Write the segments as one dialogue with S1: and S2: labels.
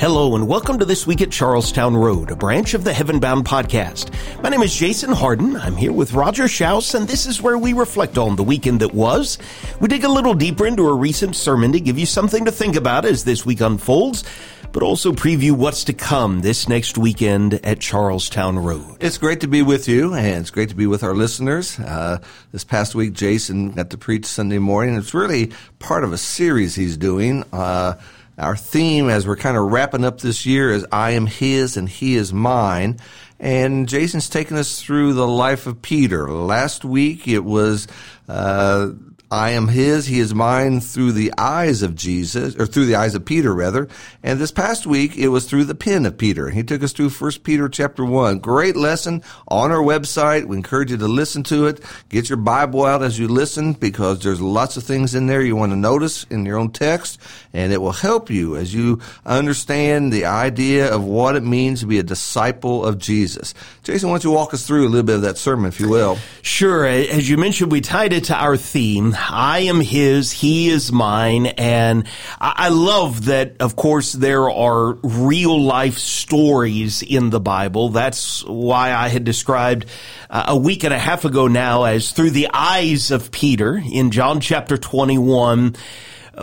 S1: Hello and welcome to This Week at Charlestown Road, a branch of the Heavenbound podcast. My name is Jason Harden. I'm here with Roger Schaus, and this is where we reflect on the weekend that was. We dig a little deeper into a recent sermon to give you something to think about as this week unfolds, but also preview what's to come this next weekend at Charlestown Road.
S2: It's great to be with you, and it's great to be with our listeners. Uh, this past week, Jason got to preach Sunday morning. It's really part of a series he's doing. Uh, our theme as we're kind of wrapping up this year is I am His and He is mine. And Jason's taken us through the life of Peter. Last week it was uh, I am his, he is mine through the eyes of Jesus, or through the eyes of Peter rather. And this past week it was through the pen of Peter. He took us through 1 Peter chapter 1. Great lesson on our website. We encourage you to listen to it. Get your Bible out as you listen because there's lots of things in there you want to notice in your own text and it will help you as you understand the idea of what it means to be a disciple of Jesus. Jason, why don't you walk us through a little bit of that sermon, if you will?
S1: Sure. As you mentioned, we tied it to our theme. I am his, he is mine. And I love that, of course, there are real life stories in the Bible. That's why I had described uh, a week and a half ago now as through the eyes of Peter in John chapter 21.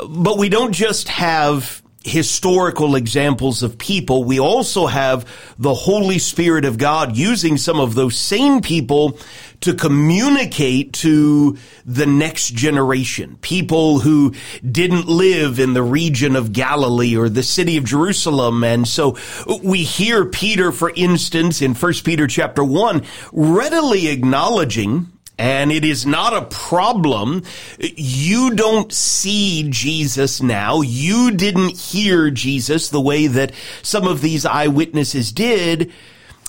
S1: But we don't just have historical examples of people, we also have the Holy Spirit of God using some of those same people to communicate to the next generation. People who didn't live in the region of Galilee or the city of Jerusalem. And so we hear Peter, for instance, in 1 Peter chapter 1, readily acknowledging and it is not a problem. You don't see Jesus now. You didn't hear Jesus the way that some of these eyewitnesses did.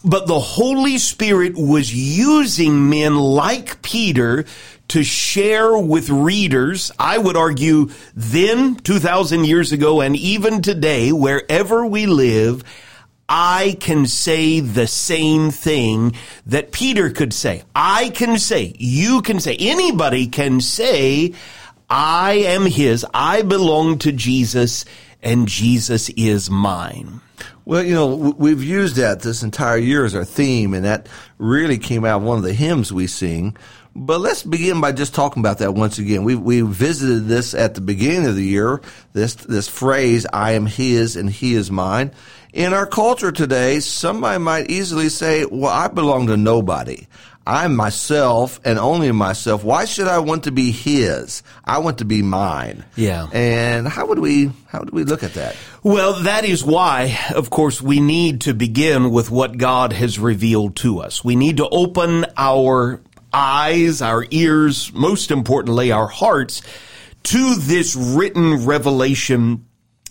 S1: But the Holy Spirit was using men like Peter to share with readers, I would argue then, 2,000 years ago, and even today, wherever we live, I can say the same thing that Peter could say. I can say, you can say, anybody can say, I am his, I belong to Jesus, and Jesus is mine.
S2: Well, you know, we've used that this entire year as our theme, and that really came out of one of the hymns we sing. But let's begin by just talking about that once again. We we visited this at the beginning of the year. This this phrase, "I am His and He is mine." In our culture today, somebody might easily say, "Well, I belong to nobody. I'm myself and only myself. Why should I want to be His? I want to be mine."
S1: Yeah.
S2: And how would we how do we look at that?
S1: Well, that is why, of course, we need to begin with what God has revealed to us. We need to open our eyes, our ears, most importantly, our hearts to this written revelation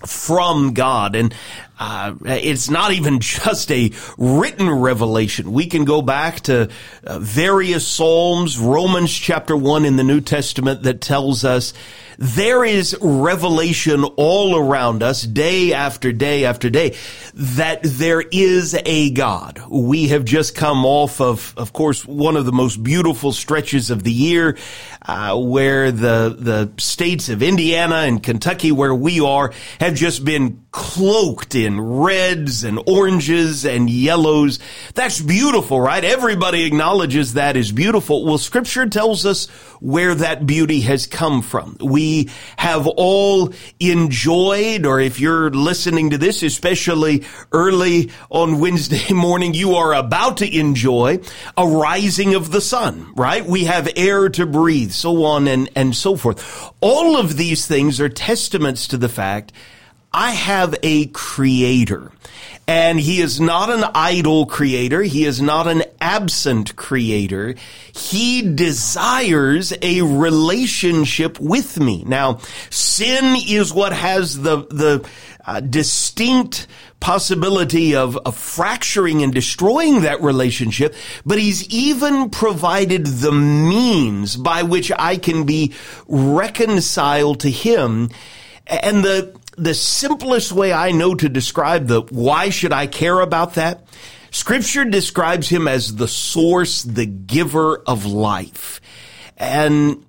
S1: from God. And uh, it's not even just a written revelation. We can go back to uh, various Psalms, Romans chapter 1 in the New Testament that tells us there is revelation all around us day after day after day that there is a God. We have just come off of, of course, one of the most beautiful stretches of the year, uh, where the, the states of Indiana and Kentucky, where we are, have just been cloaked in reds and oranges and yellows. That's beautiful, right? Everybody acknowledges that is beautiful. Well, scripture tells us where that beauty has come from. We have all enjoyed, or if you're listening to this, especially early on Wednesday morning, you are about to enjoy a rising of the sun, right? We have air to breathe, so on and, and so forth. All of these things are testaments to the fact I have a creator. And he is not an idle creator. He is not an absent creator. He desires a relationship with me. Now, sin is what has the, the uh, distinct possibility of, of fracturing and destroying that relationship, but he's even provided the means by which I can be reconciled to him. And the, the simplest way I know to describe the why should I care about that? Scripture describes him as the source, the giver of life. And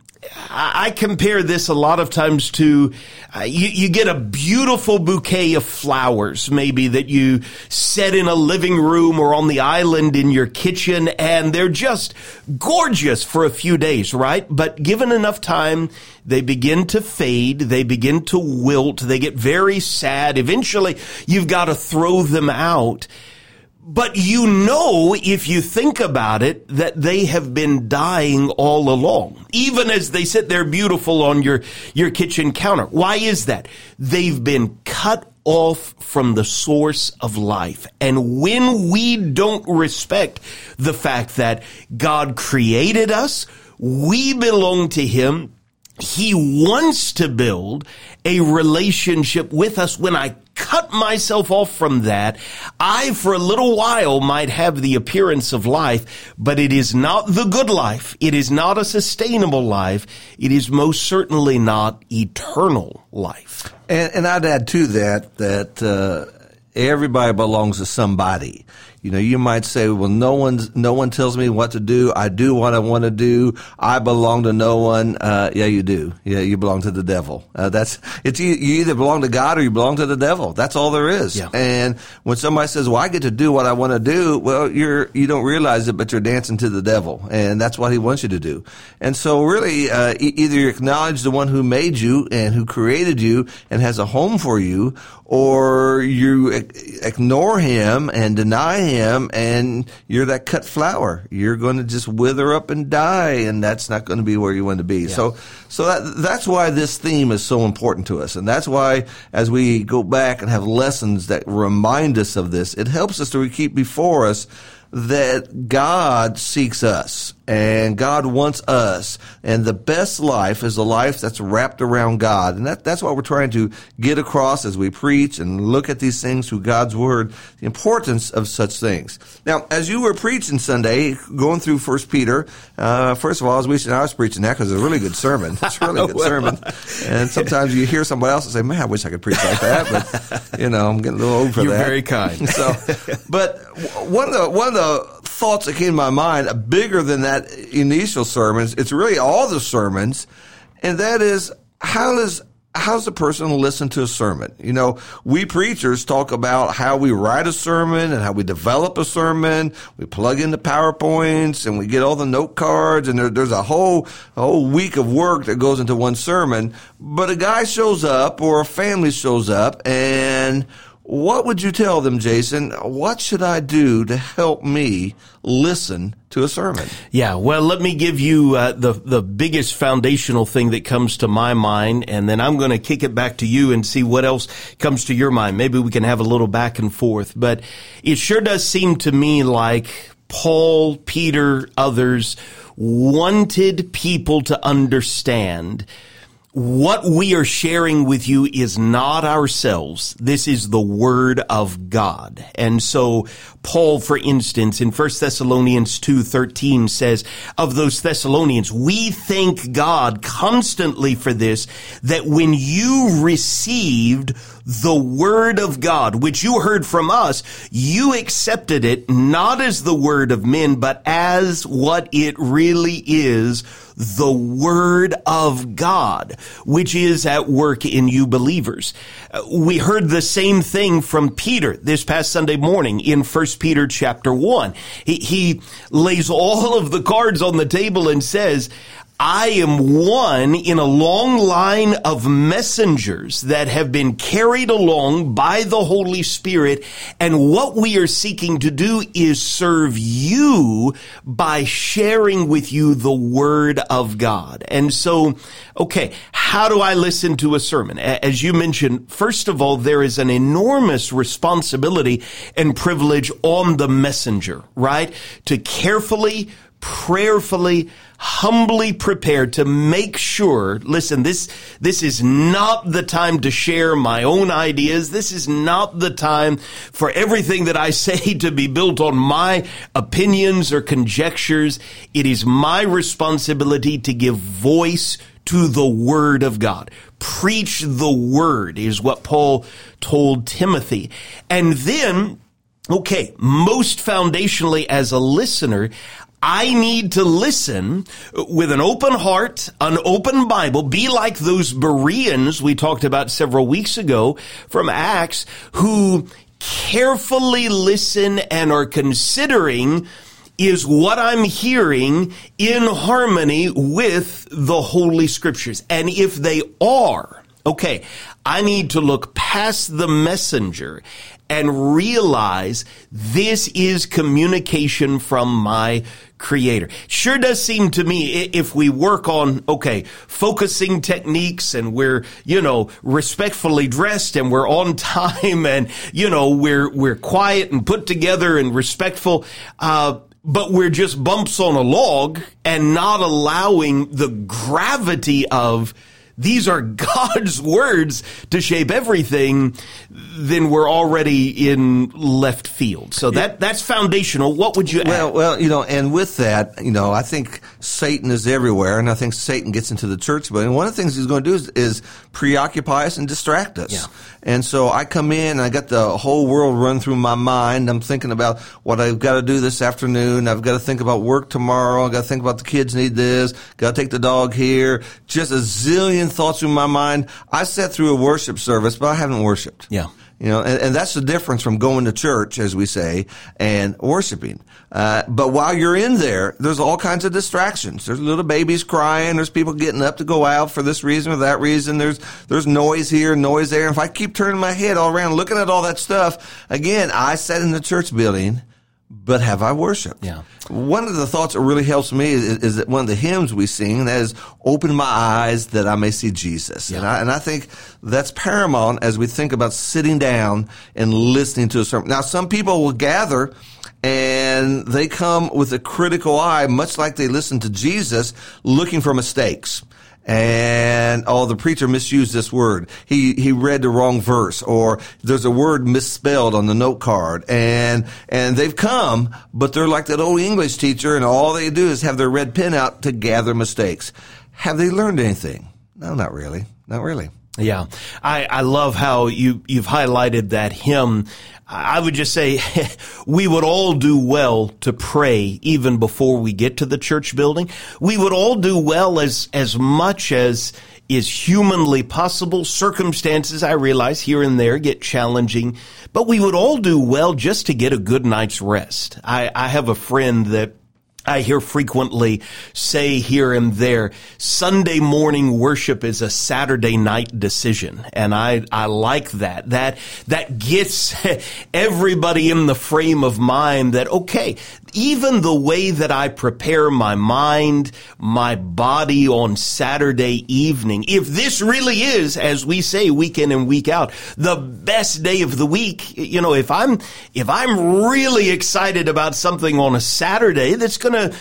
S1: I compare this a lot of times to uh, you, you, get a beautiful bouquet of flowers, maybe that you set in a living room or on the island in your kitchen, and they're just gorgeous for a few days, right? But given enough time, they begin to fade, they begin to wilt, they get very sad. Eventually, you've got to throw them out. But you know, if you think about it, that they have been dying all along, even as they sit there beautiful on your, your kitchen counter. Why is that? They've been cut off from the source of life. And when we don't respect the fact that God created us, we belong to Him, he wants to build a relationship with us. When I cut myself off from that, I for a little while might have the appearance of life, but it is not the good life. It is not a sustainable life. It is most certainly not eternal life.
S2: And, and I'd add to that that uh, everybody belongs to somebody. You know, you might say, well, no one's, no one tells me what to do. I do what I want to do. I belong to no one. Uh, yeah, you do. Yeah, you belong to the devil. Uh, that's, it's, you, you either belong to God or you belong to the devil. That's all there is. Yeah. And when somebody says, well, I get to do what I want to do, well, you're, you don't realize it, but you're dancing to the devil. And that's what he wants you to do. And so really, uh, either you acknowledge the one who made you and who created you and has a home for you, or you ignore him and deny him and you're that cut flower. You're going to just wither up and die and that's not going to be where you want to be. Yeah. So, so that, that's why this theme is so important to us. And that's why as we go back and have lessons that remind us of this, it helps us to keep before us that God seeks us and God wants us. And the best life is a life that's wrapped around God. And that, that's what we're trying to get across as we preach and look at these things through God's Word, the importance of such things. Now, as you were preaching Sunday, going through First Peter, uh, first of all, I was wishing I was preaching that because it's a really good sermon. It's a really good well, sermon. And sometimes you hear somebody else and say, man, I wish I could preach like that. But, you know, I'm getting a little old for
S1: You're
S2: that.
S1: You're very kind.
S2: So, but one of the, one of the thoughts that came to my mind, bigger than that initial sermons, it's really all the sermons, and that is how does how's the person listen to a sermon? You know, we preachers talk about how we write a sermon and how we develop a sermon. We plug in the PowerPoints and we get all the note cards and there, there's a whole, a whole week of work that goes into one sermon. But a guy shows up or a family shows up and what would you tell them, Jason? What should I do to help me listen to a sermon?
S1: Yeah, well, let me give you uh, the the biggest foundational thing that comes to my mind, and then I'm going to kick it back to you and see what else comes to your mind. Maybe we can have a little back and forth. But it sure does seem to me like Paul, Peter, others wanted people to understand what we are sharing with you is not ourselves. This is the word of God. And so Paul, for instance, in 1 Thessalonians 2.13 says, of those Thessalonians, we thank God constantly for this, that when you received the word of God, which you heard from us, you accepted it not as the word of men, but as what it really is, the word of God, which is at work in you believers. Uh, we heard the same thing from Peter this past Sunday morning in 1 Peter chapter 1. He, he lays all of the cards on the table and says, I am one in a long line of messengers that have been carried along by the Holy Spirit. And what we are seeking to do is serve you by sharing with you the Word of God. And so, okay, how do I listen to a sermon? As you mentioned, first of all, there is an enormous responsibility and privilege on the messenger, right? To carefully, prayerfully, humbly prepared to make sure, listen, this, this is not the time to share my own ideas. This is not the time for everything that I say to be built on my opinions or conjectures. It is my responsibility to give voice to the word of God. Preach the word is what Paul told Timothy. And then Okay, most foundationally as a listener, I need to listen with an open heart, an open Bible, be like those Bereans we talked about several weeks ago from Acts who carefully listen and are considering is what I'm hearing in harmony with the Holy Scriptures. And if they are, okay, I need to look past the messenger and realize this is communication from my creator. Sure does seem to me if we work on, okay, focusing techniques and we're, you know, respectfully dressed and we're on time and, you know, we're, we're quiet and put together and respectful, uh, but we're just bumps on a log and not allowing the gravity of these are God's words to shape everything, then we're already in left field. So that that's foundational. What would you
S2: well,
S1: add?
S2: Well, you know, and with that, you know, I think Satan is everywhere, and I think Satan gets into the church. But one of the things he's going to do is, is preoccupy us and distract us.
S1: Yeah.
S2: And so I come in, and I got the whole world run through my mind. I'm thinking about what I've got to do this afternoon. I've got to think about work tomorrow. I've got to think about the kids need this. Got to take the dog here. Just a zillion thoughts in my mind. I sat through a worship service, but I haven't worshiped.
S1: Yeah.
S2: You know, and, and, that's the difference from going to church, as we say, and worshiping. Uh, but while you're in there, there's all kinds of distractions. There's little babies crying. There's people getting up to go out for this reason or that reason. There's there's noise here, noise there. If I keep turning my head all around, looking at all that stuff, again, I sat in the church building but have I worshiped?
S1: Yeah.
S2: One of the thoughts that really helps me is, is that one of the hymns we sing that is "Open my eyes that I may see Jesus," yeah. and I and I think that's paramount as we think about sitting down and listening to a sermon. Now, some people will gather and they come with a critical eye, much like they listen to Jesus, looking for mistakes and oh, the preacher misused this word. He he read the wrong verse, or there's a word misspelled on the note card, and and they've come, but they're like that old English teacher, and all they do is have their red pen out to gather mistakes. Have they learned anything? No, not really. Not really.
S1: Yeah, I, I love how you you've highlighted that hymn. I would just say we would all do well to pray even before we get to the church building. We would all do well as as much as is humanly possible. Circumstances, I realize, here and there get challenging, but we would all do well just to get a good night's rest. I, I have a friend that I hear frequently say here and there, Sunday morning worship is a Saturday night decision. And I, I like that. That, that gets everybody in the frame of mind that, okay, even the way that I prepare my mind, my body on Saturday evening, if this really is, as we say week in and week out, the best day of the week, you know, if I'm, if I'm really excited about something on a Saturday that's going to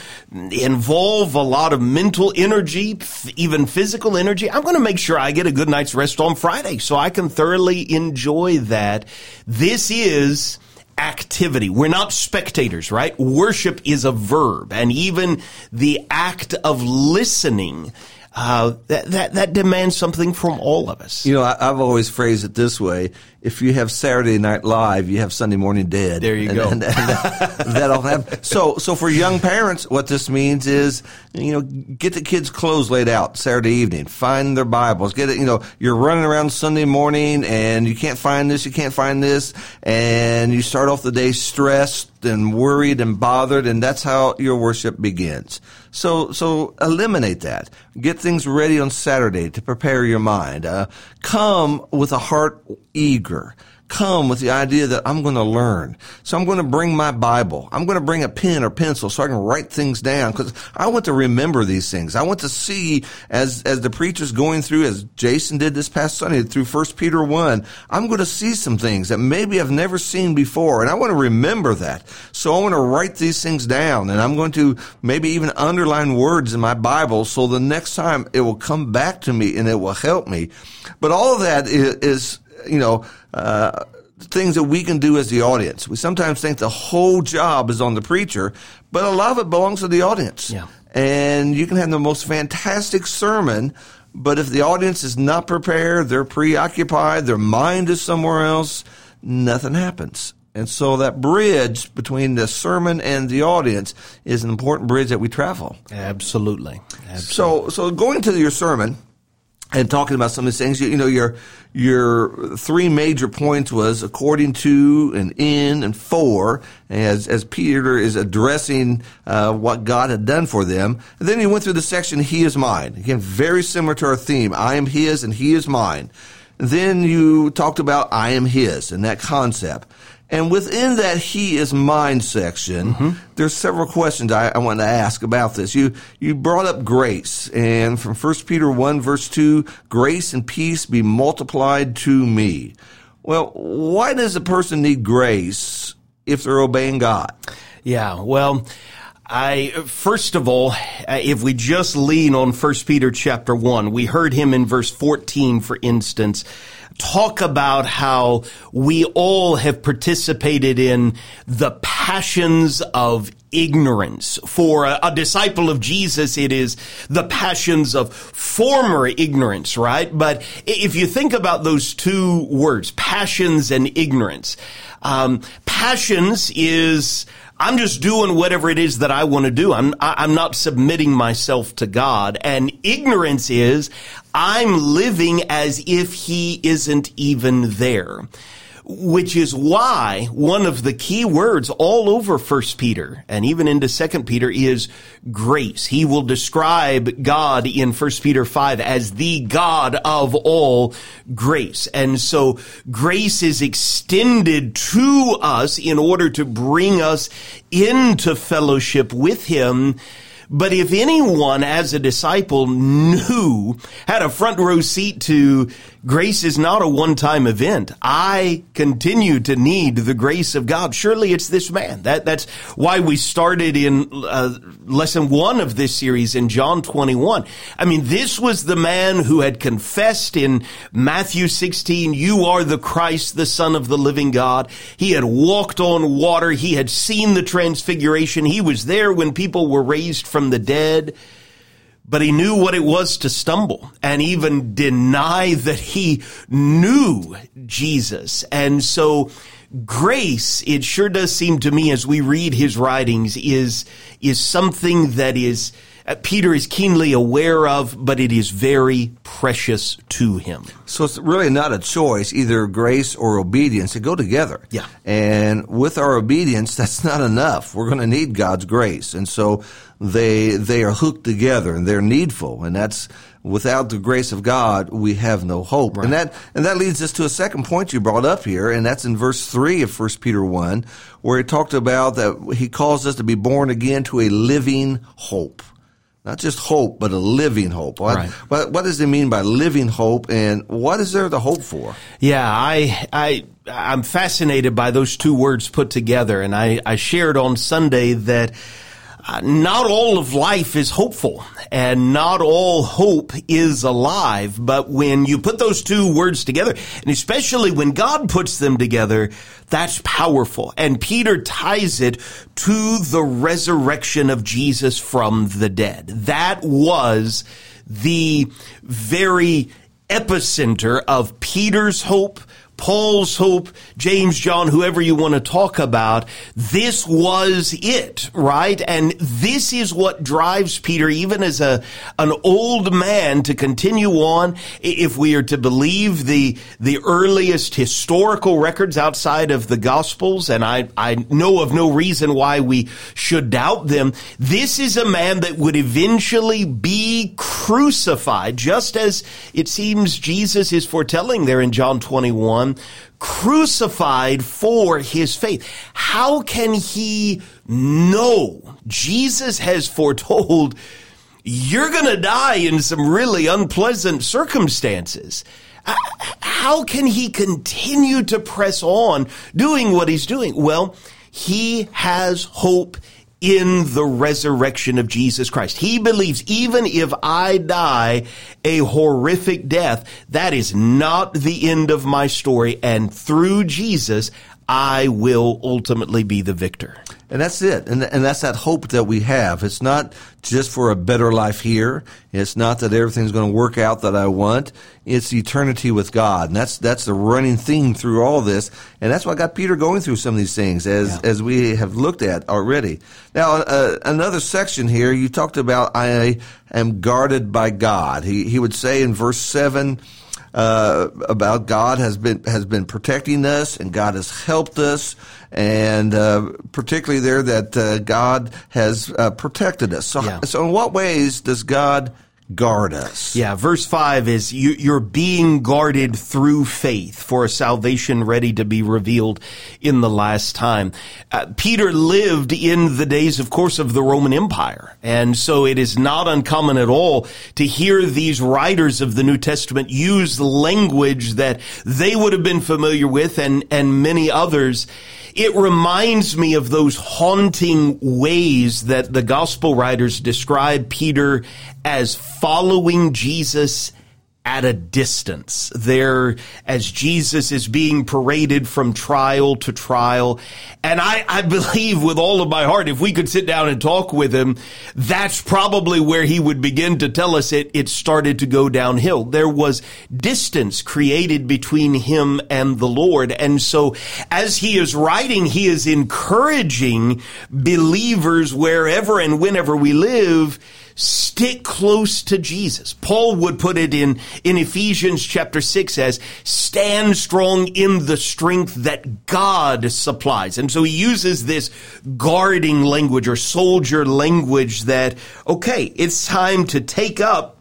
S1: involve a lot of mental energy, even physical energy, I'm going to make sure I get a good night's rest on Friday so I can thoroughly enjoy that. This is, activity. We're not spectators, right? Worship is a verb, and even the act of listening. Uh, that, that that demands something from all of us.
S2: You know, I, have always phrased it this way: if you have Saturday Night Live, you have Sunday Morning Dead.
S1: There you
S2: and,
S1: go.
S2: And, and that, that'll happen. So, so for young parents, what this means is, you know, get the kids' clothes laid out Saturday evening. Find their Bibles. Get it. You know, you're running around Sunday morning and you can't find this, you can't find this, and you start off the day stressed and worried and bothered, and that's how your worship begins. So, so eliminate that. Get things ready on Saturday to prepare your mind. Uh, come with a heart eager come with the idea that I'm going to learn. So I'm going to bring my Bible. I'm going to bring a pen or pencil so I can write things down because I want to remember these things. I want to see as, as the preacher's going through, as Jason did this past Sunday through 1 Peter 1, I'm going to see some things that maybe I've never seen before. And I want to remember that. So I want to write these things down and I'm going to maybe even underline words in my Bible so the next time it will come back to me and it will help me. But all of that is, is you know, uh, things that we can do as the audience. We sometimes think the whole job is on the preacher, but a lot of it belongs to the audience.
S1: Yeah.
S2: And you can have the most fantastic sermon, but if the audience is not prepared, they're preoccupied, their mind is somewhere else, nothing happens. And so that bridge between the sermon and the audience is an important bridge that we travel.
S1: Absolutely. Absolutely.
S2: So, so going to your sermon and talking about some of these things, you, you know, your your three major points was according to and in and for, as as Peter is addressing uh, what God had done for them. And then he went through the section "He is mine." Again, very similar to our theme: "I am His and He is mine." Then you talked about "I am His" and that concept. And within that he is mine section, mm-hmm. there's several questions I, I want to ask about this. You you brought up grace, and from 1 Peter 1 verse 2, grace and peace be multiplied to me. Well, why does a person need grace if they're obeying God?
S1: Yeah, well, I first of all, uh, if we just lean on 1 Peter chapter 1, we heard him in verse 14 for instance talk about how we all have participated in the passions of ignorance. For a, a, disciple of Jesus, it is the passions of former ignorance, right? But if you think about those two words, passions and ignorance, um, passions is I'm just doing whatever it is that I want to do. I'm, I'm not submitting myself to God. And ignorance is I'm living as if He isn't even there which is why one of the key words all over First Peter and even into Second Peter is grace. He will describe God in First Peter 5 as the God of all grace. And so grace is extended to us in order to bring us into fellowship with Him but if anyone as a disciple knew, had a front row seat to grace is not a one-time event. I continue to need the grace of God. Surely it's this man. That, that's why we started in uh, lesson one of this series in John 21. I mean, this was the man who had confessed in Matthew 16, you are the Christ, the son of the living God. He had walked on water. He had seen the transfiguration. He was there when people were raised from the dead but he knew what it was to stumble and even deny that he knew Jesus. And so grace, it sure does seem to me as we read his writings is, is something that is, Uh, Peter is keenly aware of, but it is very precious to him.
S2: So it's really not a choice, either grace or obedience. They go together.
S1: Yeah.
S2: And with our obedience, that's not enough. We're going to need God's grace. And so they, they are hooked together and they're needful. And that's, without the grace of God, we have no hope. Right. And that, and that leads us to a second point you brought up here. And that's in verse three of 1 Peter 1, where he talked about that he calls us to be born again to a living hope not just hope, but a living hope. What, right. what, what does it mean by living hope, and what is there to hope for?
S1: Yeah, I, I, I'm fascinated by those two words put together, and I, I shared on Sunday that not all of life is hopeful and not all hope is alive. But when you put those two words together, and especially when God puts them together, that's powerful. And Peter ties it to the resurrection of Jesus from the dead. That was the very epicenter of Peter's hope, Paul's hope, James, John, whoever you want to talk about, this was it, right? And this is what drives Peter, even as a, an old man, to continue on. If we are to believe the, the earliest historical records outside of the Gospels, and I, I know of no reason why we should doubt them, this is a man that would eventually be crucified, just as it seems Jesus is foretelling there in John 21 crucified for his faith. How can he know? Jesus has foretold you're going to die in some really unpleasant circumstances. Uh, how can he continue to press on doing what he's doing? Well, he has hope in the resurrection of Jesus Christ. He believes even if I die a horrific death, that is not the end of my story. And through Jesus, I will ultimately be the victor.
S2: And that's it. And, and that's that hope that we have. It's not just for a better life here. It's not that everything's going to work out that I want. It's eternity with God. And that's, that's the running theme through all this. And that's what got Peter going through some of these things as, yeah. as we have looked at already. Now, uh, another section here, you talked about I am guarded by God. He, he would say in verse seven, uh, about God has been has been protecting us and God has helped us, and uh, particularly there that uh, God has uh, protected us. So, yeah. so in what ways does God guard us.
S1: Yeah, verse 5 is you, are being guarded through faith for a salvation ready to be revealed in the last time. Uh, Peter lived in the days, of course, of the Roman Empire. And so it is not uncommon at all to hear these writers of the New Testament use language that they would have been familiar with and, and many others it reminds me of those haunting ways that the gospel writers describe Peter as following Jesus at a distance there as Jesus is being paraded from trial to trial. And I, I believe with all of my heart, if we could sit down and talk with him, that's probably where he would begin to tell us it, it started to go downhill. There was distance created between him and the Lord. And so as he is writing, he is encouraging believers wherever and whenever we live Stick close to Jesus. Paul would put it in, in Ephesians chapter 6 as stand strong in the strength that God supplies. And so he uses this guarding language or soldier language that, okay, it's time to take up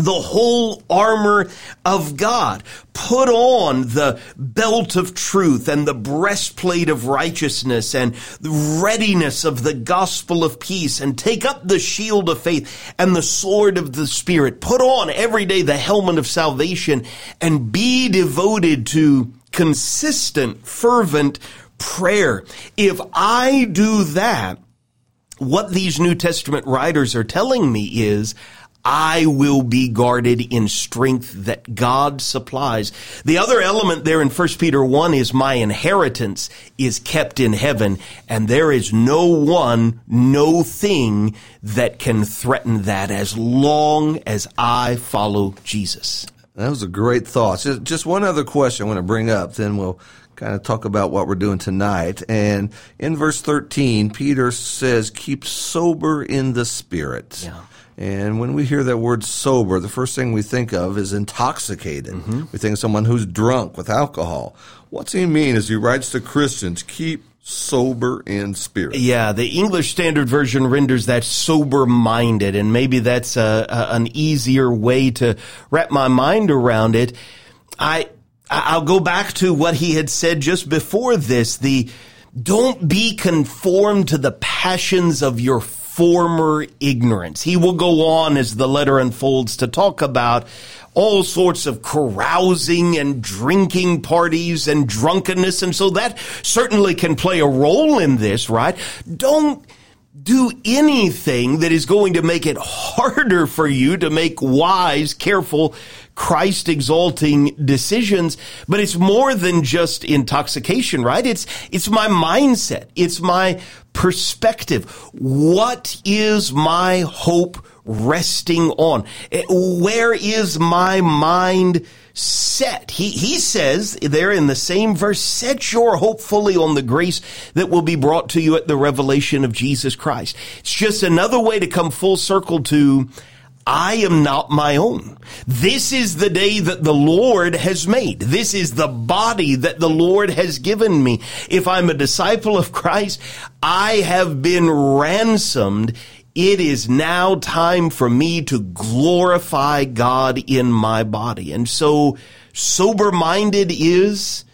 S1: the whole armor of God. Put on the belt of truth and the breastplate of righteousness and the readiness of the gospel of peace and take up the shield of faith and the sword of the spirit. Put on every day the helmet of salvation and be devoted to consistent, fervent prayer. If I do that, what these New Testament writers are telling me is I will be guarded in strength that God supplies. The other element there in 1 Peter 1 is my inheritance is kept in heaven and there is no one, no thing that can threaten that as long as I follow Jesus.
S2: That was a great thought. Just, just one other question I want to bring up, then we'll kind of talk about what we're doing tonight. And in verse 13, Peter says, keep sober in the spirit. Yeah. And when we hear that word sober, the first thing we think of is intoxicated. Mm-hmm. We think of someone who's drunk with alcohol. What's he mean as he writes to Christians? Keep sober in spirit.
S1: Yeah, the English Standard Version renders that sober minded, and maybe that's a, a, an easier way to wrap my mind around it. I I'll go back to what he had said just before this. The don't be conformed to the passions of your former ignorance. He will go on as the letter unfolds to talk about all sorts of carousing and drinking parties and drunkenness. And so that certainly can play a role in this, right? Don't do anything that is going to make it harder for you to make wise, careful, Christ exalting decisions, but it's more than just intoxication, right? It's, it's my mindset. It's my perspective. What is my hope resting on? Eh, where is my mind set? He, he says there in the same verse, set your hope fully on the grace that will be brought to you at the revelation of Jesus Christ. It's just another way to come full circle to I am not my own. This is the day that the Lord has made. This is the body that the Lord has given me. If I'm a disciple of Christ, I have been ransomed. It is now time for me to glorify God in my body. And so sober minded is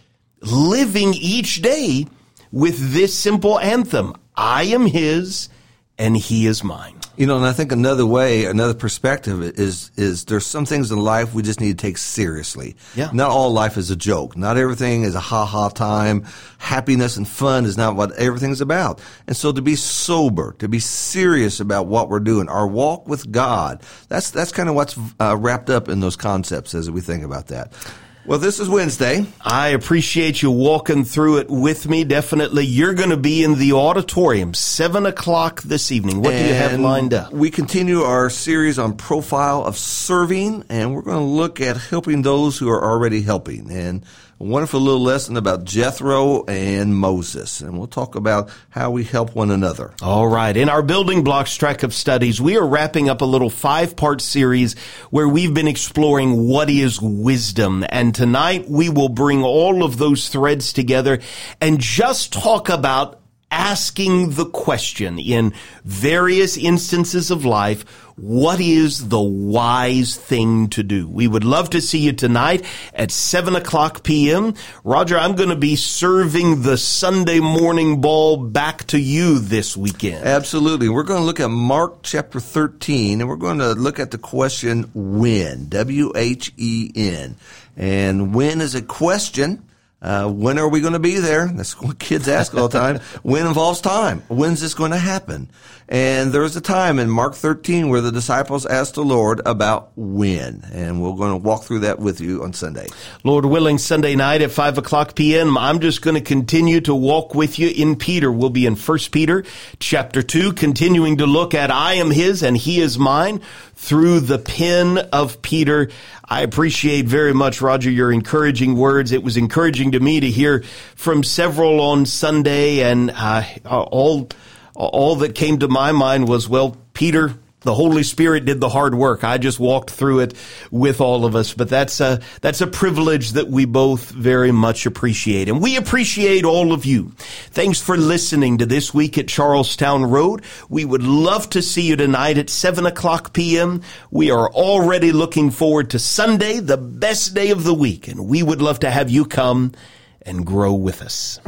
S1: living each day with this simple anthem. I am his and he is mine.
S2: You know, and I think another way, another perspective is is there's some things in life we just need to take seriously. Yeah. Not all life is a joke. Not everything is a ha ha time. Happiness and fun is not what everything's about. And so to be sober, to be serious about what we're doing, our walk with God, that's that's kind of what's uh, wrapped up in those concepts as we think about that. Well, this is Wednesday.
S1: I appreciate you walking through it with me. Definitely. You're going to be in the auditorium, 7 o'clock this evening. What do you have lined up?
S2: We continue our series on profile of serving, and we're going to look at helping those who are already helping. And a wonderful little lesson about Jethro and Moses. And we'll talk about how we help one another.
S1: All right. In our building blocks track of studies, we are wrapping up a little five part series where we've been exploring what is wisdom. And tonight we will bring all of those threads together and just talk about asking the question in various instances of life, what is the wise thing to do? We would love to see you tonight at 7 o'clock p.m. Roger, I'm going to be serving the Sunday morning ball back to you this weekend.
S2: Absolutely. We're going to look at Mark chapter 13, and we're going to look at the question when. W H E N. And when is a question. Uh, when are we going to be there? That's what kids ask all the time. when involves time. When's this going to happen? And there's a time in Mark 13 where the disciples asked the Lord about when. And we're going to walk through that with you on Sunday.
S1: Lord willing, Sunday night at 5 o'clock p.m., I'm just going to continue to walk with you in Peter. We'll be in 1 Peter chapter 2, continuing to look at I am his and he is mine through the pen of Peter. I appreciate very much, Roger, your encouraging words. It was encouraging to me to hear from several on Sunday and uh, all, all that came to my mind was, well, Peter, the Holy Spirit did the hard work. I just walked through it with all of us, but that's a, that's a privilege that we both very much appreciate. And we appreciate all of you. Thanks for listening to this week at Charlestown Road. We would love to see you tonight at 7 o'clock p.m. We are already looking forward to Sunday, the best day of the week, and we would love to have you come and grow with us.